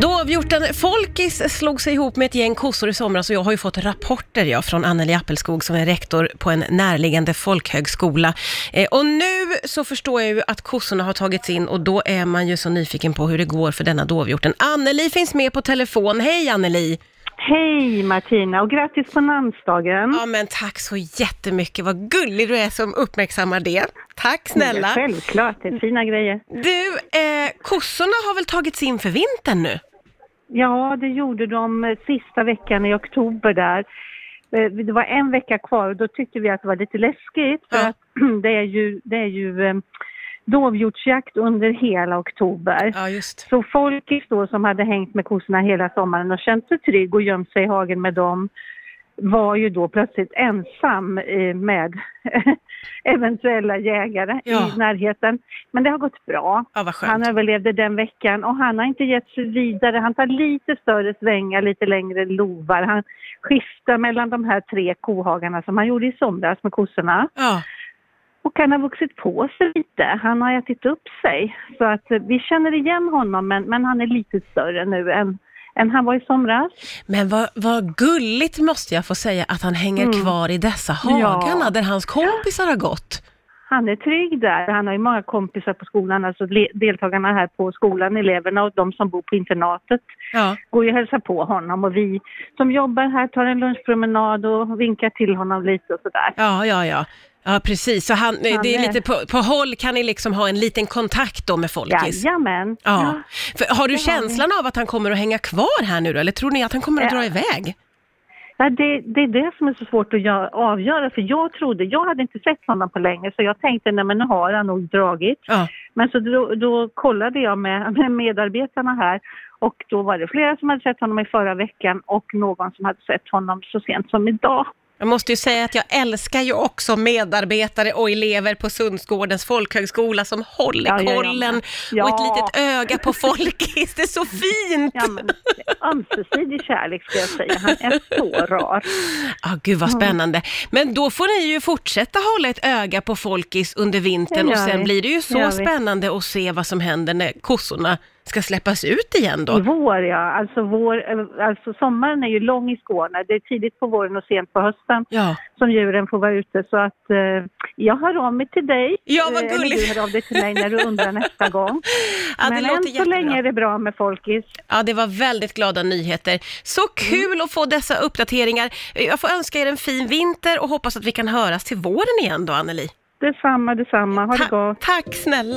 Dovhjorten Folkis slog sig ihop med ett gäng kossor i somras och jag har ju fått rapporter ja, från Anneli Appelskog som är rektor på en närliggande folkhögskola. Eh, och nu så förstår jag ju att kossorna har tagits in och då är man ju så nyfiken på hur det går för denna dovhjorten. Anneli finns med på telefon. Hej Anneli! Hej Martina och grattis på namnsdagen. Ja men tack så jättemycket, vad gullig du är som uppmärksammar det. Tack snälla. Ja, självklart, det är fina grejer. Du, eh, kossorna har väl tagits in för vintern nu? Ja, det gjorde de eh, sista veckan i oktober där. Eh, Det var en vecka kvar och då tyckte vi att det var lite läskigt för Ja. att det är ju, det är ju eh, dovhjortsjakt under hela oktober. Ja, just. Så folkis då som hade hängt med kossorna hela sommaren och känt sig trygg och gömt sig i hagen med dem var ju då plötsligt ensam eh, med eventuella jägare Ja. i närheten. Men det har gått bra. Ja. Han överlevde den veckan och han har inte gett sig vidare. Han tar lite större svängar, lite längre lovar. Han skiftar mellan de här tre kohagarna som han gjorde i somras med kossorna. Ja. Och han har vuxit på sig lite. Han har ätit upp sig. Så att eh, vi känner igen honom men, men han är lite större nu än, än han var i somras. Men vad, vad gulligt måste jag få säga att han hänger kvar i dessa hagarna Ja. där hans kompisar har gått. Han är trygg där. Han har ju många kompisar på skolan, alltså deltagarna här på skolan, eleverna och de som bor på internatet Ja. går ju och hälsar på honom och vi som jobbar här tar en lunchpromenad och vinkar till honom lite och sådär. Ja, ja, ja. Ja, precis. Så han, det är lite på, på håll kan ni liksom ha en liten kontakt då med Folkis? Jajamän. Ja. För, har du känslan av att han kommer att hänga kvar här nu då? Eller tror ni att han kommer att Ja. dra iväg? Det, det är det som är så svårt att gö- avgöra för jag trodde, jag hade inte sett honom på länge så jag tänkte nej men nu har han nog dragit. Ja. Men så då, då kollade jag med, med medarbetarna här och då var det flera som hade sett honom i förra veckan och någon som hade sett honom så sent som idag. Jag måste ju säga att jag älskar ju också medarbetare och elever på Sundsgårdens folkhögskola som håller Ja, ja, ja. kollen Ja. och ett litet öga på Folkis. Det är så fint! Ja, men, ömsesidig kärlek ska jag säga. Han är så rar. Ja, gud vad spännande. Men då får ni ju fortsätta hålla ett öga på Folkis under vintern och sen blir det ju så spännande att se vad som händer när kossorna ska släppas ut igen I då. vår, ja. Alltså, vår, eh, alltså sommaren är ju lång i Skåne. Det är tidigt på våren och sent på hösten Ja, som djuren får vara ute. Så att eh, jag hör av mig till dig. Ja, vad Eh, eller gulligt. du hör av dig till mig när du undrar nästa gång. ja det Men än så jättebra. länge är det bra med folkis. Ja, det var väldigt glada nyheter. Så kul att få dessa uppdateringar. Jag får önska er en fin vinter och hoppas att vi kan höras till våren igen då, Anneli. Detsamma, detsamma. Ha det Ta- gott. tack snälla.